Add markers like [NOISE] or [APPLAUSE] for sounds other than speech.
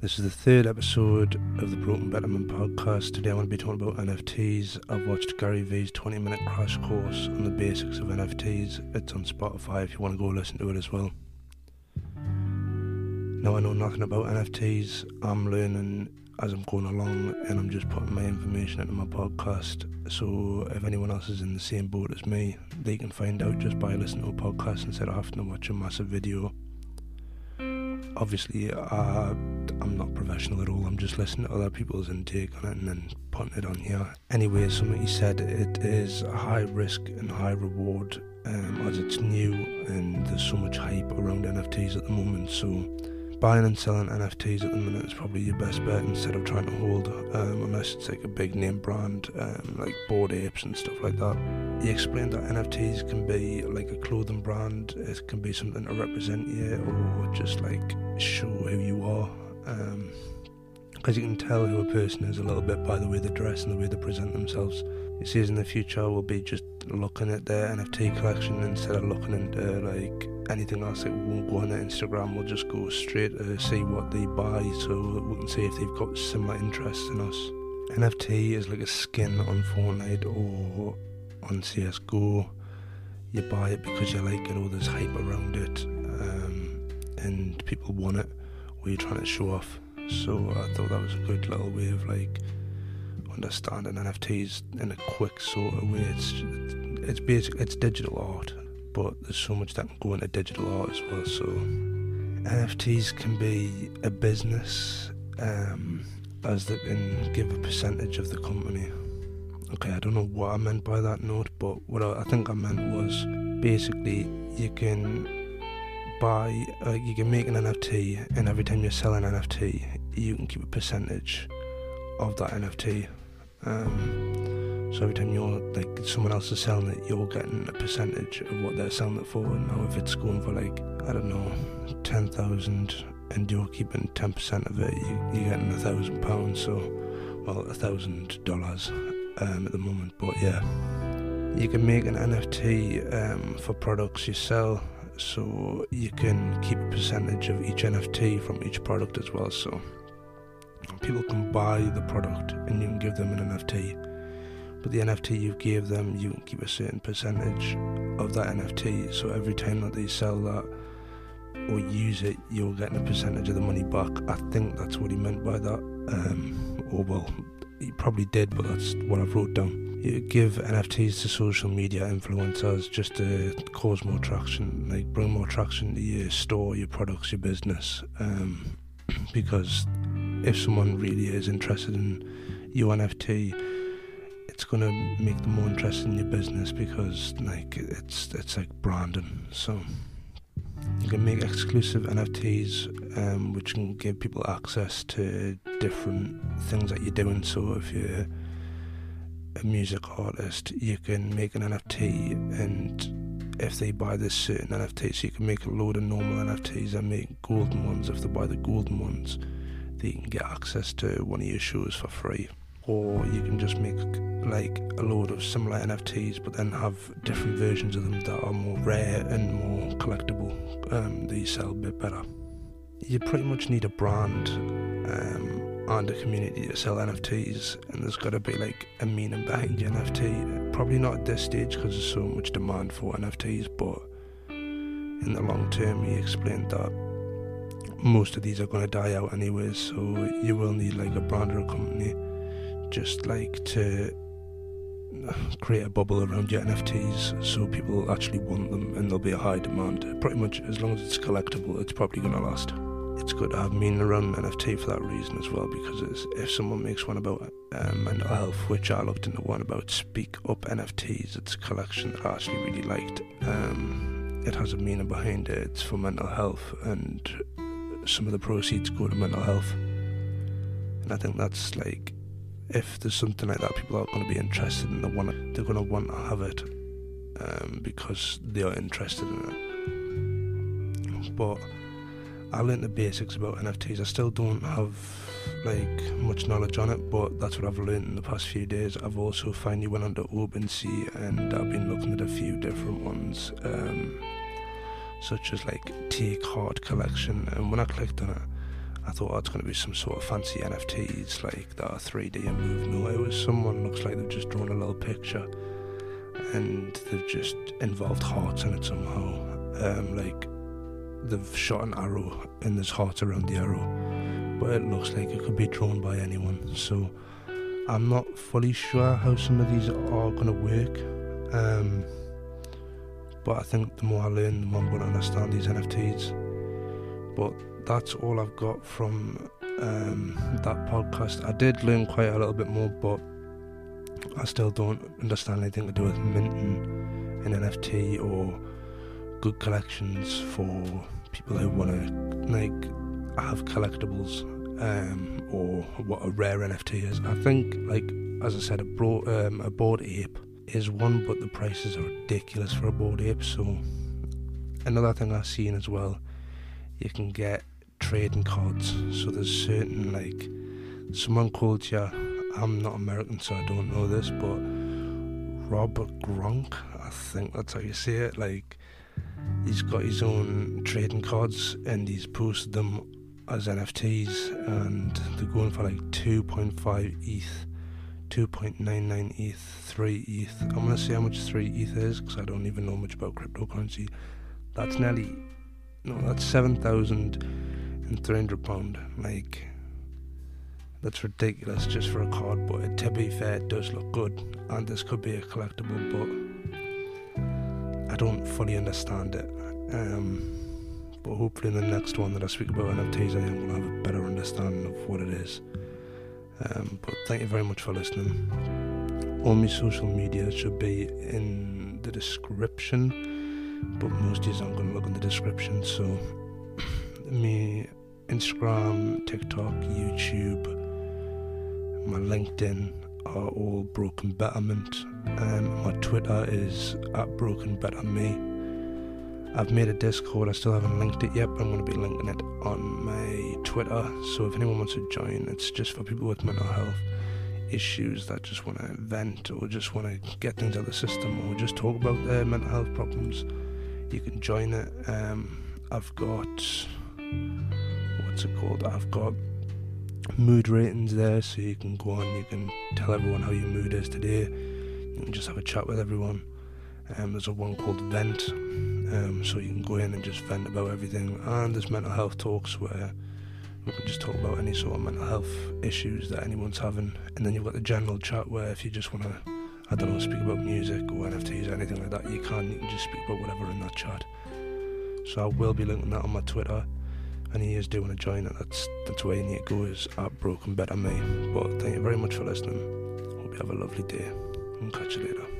This is the third episode of the Broken Betterment podcast. Today I want to be talking about NFTs. I've watched Gary Vee's 20 minute crash course on the basics of NFTs. It's on Spotify if you want to go listen to it as well. Now I know nothing about NFTs. I'm learning as I'm going along and I'm just putting my information into my podcast. So if anyone else is in the same boat as me, they can find out just by listening to a podcast instead of having to watch a massive video obviously uh, I'm not professional at all. I'm just listening to other people's intake on it and then putting it on here. Anyway, somebody said it is a high risk and high reward um, as it's new and there's so much hype around NFTs at the moment. So buying and selling NFTs at the minute is probably your best bet instead of trying to hold, um, unless it's like a big name brand um, like Bored Apes and stuff like that. He explained that NFTs can be like a clothing brand, it can be something to represent you or just like show who you are. Because um, you can tell who a person is a little bit by the way they dress and the way they present themselves. He says in the future we'll be just looking at their NFT collection instead of looking into like anything else that won't go on their Instagram. We'll just go straight to see what they buy so we can see if they've got similar interests in us. NFT is like a skin on Fortnite or on CSGO. You buy it because you like it or there's hype around it um, and people want it or you're trying to show off. So I thought that was a good little way of like understanding NFTs in a quick sort of way. It's it's basic, it's digital art but there's so much that can go into digital art as well. So NFTs can be a business um, as they can give a percentage of the company. Okay, I don't know what I meant by that note, but what I, think I meant was basically you can buy, uh, you can make an NFT, and every time you sell an NFT, you can keep a percentage of that NFT. Um, so every time you're like someone else is selling it, you're getting a percentage of what they're selling it for. Now if it's going for like I don't know, ten thousand, and you're keeping ten percent of it, you, you're getting a thousand pounds. So well, a thousand dollars um, at the moment. But yeah, you can make an NFT um, for products you sell. So you can keep a percentage of each NFT from each product as well. So people can buy the product and you can give them an NFT but the NFT you gave them, you keep a certain percentage of that NFT. So every time that they sell that or use it, you're getting a percentage of the money back. I think that's what he meant by that. Um, or well, he probably did, but that's what I've wrote down. You give NFTs to social media influencers just to cause more traction, like bring more traction to your store, your products, your business. Um, [CLEARS THROAT] because if someone really is interested in your NFT, it's going to make them more interested in your business because like it's it's like branding. So you can make exclusive NFTs, um, which can give people access to different things that you're doing. So if you're a music artist, you can make an NFT, and if they buy this certain NFT, so you can make a load of normal NFTs and make golden ones. If they buy the golden ones, they can get access to one of your shows for free or you can just make like a load of similar NFTs but then have different versions of them that are more rare and more collectible. Um, they sell a bit better. You pretty much need a brand um, and a community to sell NFTs, and there's got to be like a meaning behind your NFT. Probably not at this stage because there's so much demand for NFTs, but in the long term, he explained that most of these are going to die out anyway, so you will need like a brand or a company just like to create a bubble around your NFTs so people actually want them and there'll be a high demand. Pretty much as long as it's collectible, it's probably going to last. It's good to have meaning around an NFT for that reason as well because if someone makes one about um, mental health, which I looked into one about Speak Up NFTs, it's a collection that I actually really liked. Um, it has a meaning behind it, it's for mental health and some of the proceeds go to mental health. And I think that's like if there's something like that, people are going to be interested and they want they're going to want to have it um, because they are interested in it. But I learned the basics about NFTs. I still don't have like much knowledge on it, but that's what I've learned in the past few days. I've also finally went onto OpenSea and I've been looking at a few different ones, um, such as like Take Heart Collection. And when I clicked on it, I thought oh, it's going to be some sort of fancy NFTs like that are 3D and move. No, it was someone looks like they've just drawn a little picture and they've just involved hearts in it somehow. Um, like they've shot an arrow and there's hearts around the arrow, but it looks like it could be drawn by anyone. So I'm not fully sure how some of these are going to work. Um, but I think the more I learn, the more I'm going to understand these NFTs. But that's all I've got from um, that podcast. I did learn quite a little bit more, but I still don't understand anything to do with minting an NFT or good collections for people who want to like have collectibles um, or what a rare NFT is. I think, like as I said, a, bro- um, a bored ape is one, but the prices are ridiculous for a bored ape. So another thing I've seen as well, you can get trading cards. So there's certain like someone called you. I'm not American, so I don't know this, but Robert Gronk, I think that's how you say it. Like he's got his own trading cards and he's posted them as NFTs, and they're going for like 2.5 ETH. 2.99 ETH, 3 ETH. I'm going to see how much 3 ETH is because I don't even know much about cryptocurrency. That's nearly, no, that's 7,300 pound. Like, that's ridiculous just for a card, but to be fair, it does look good. And this could be a collectible, but I don't fully understand it. Um, but hopefully, in the next one that I speak about NFTs, I going to have a better understanding of what it is. Um, but thank you very much for listening. All my social media should be in the description, but most you aren't going to look in the description. So, me Instagram, TikTok, YouTube, my LinkedIn are all Broken Betterment. Um, my Twitter is at Broken Better Me. I've made a Discord, I still haven't linked it yet, but I'm going to be linking it on my Twitter. So if anyone wants to join, it's just for people with mental health issues that just want to vent or just want to get things out of the system or just talk about their mental health problems. You can join it. Um, I've got what's it called? I've got mood ratings there, so you can go on, you can tell everyone how your mood is today. You can just have a chat with everyone. Um, there's a one called Vent, um, so you can go in and just vent about everything. And there's mental health talks where we can just talk about any sort of mental health issues that anyone's having. And then you've got the general chat where if you just want to, I don't know, speak about music or NFTs or anything like that, you can. You can just speak about whatever in that chat. So I will be linking that on my Twitter. And he is doing a join it. That's that's where you need to go is at Broken Better Me. But thank you very much for listening. Hope you have a lovely day. And catch you later.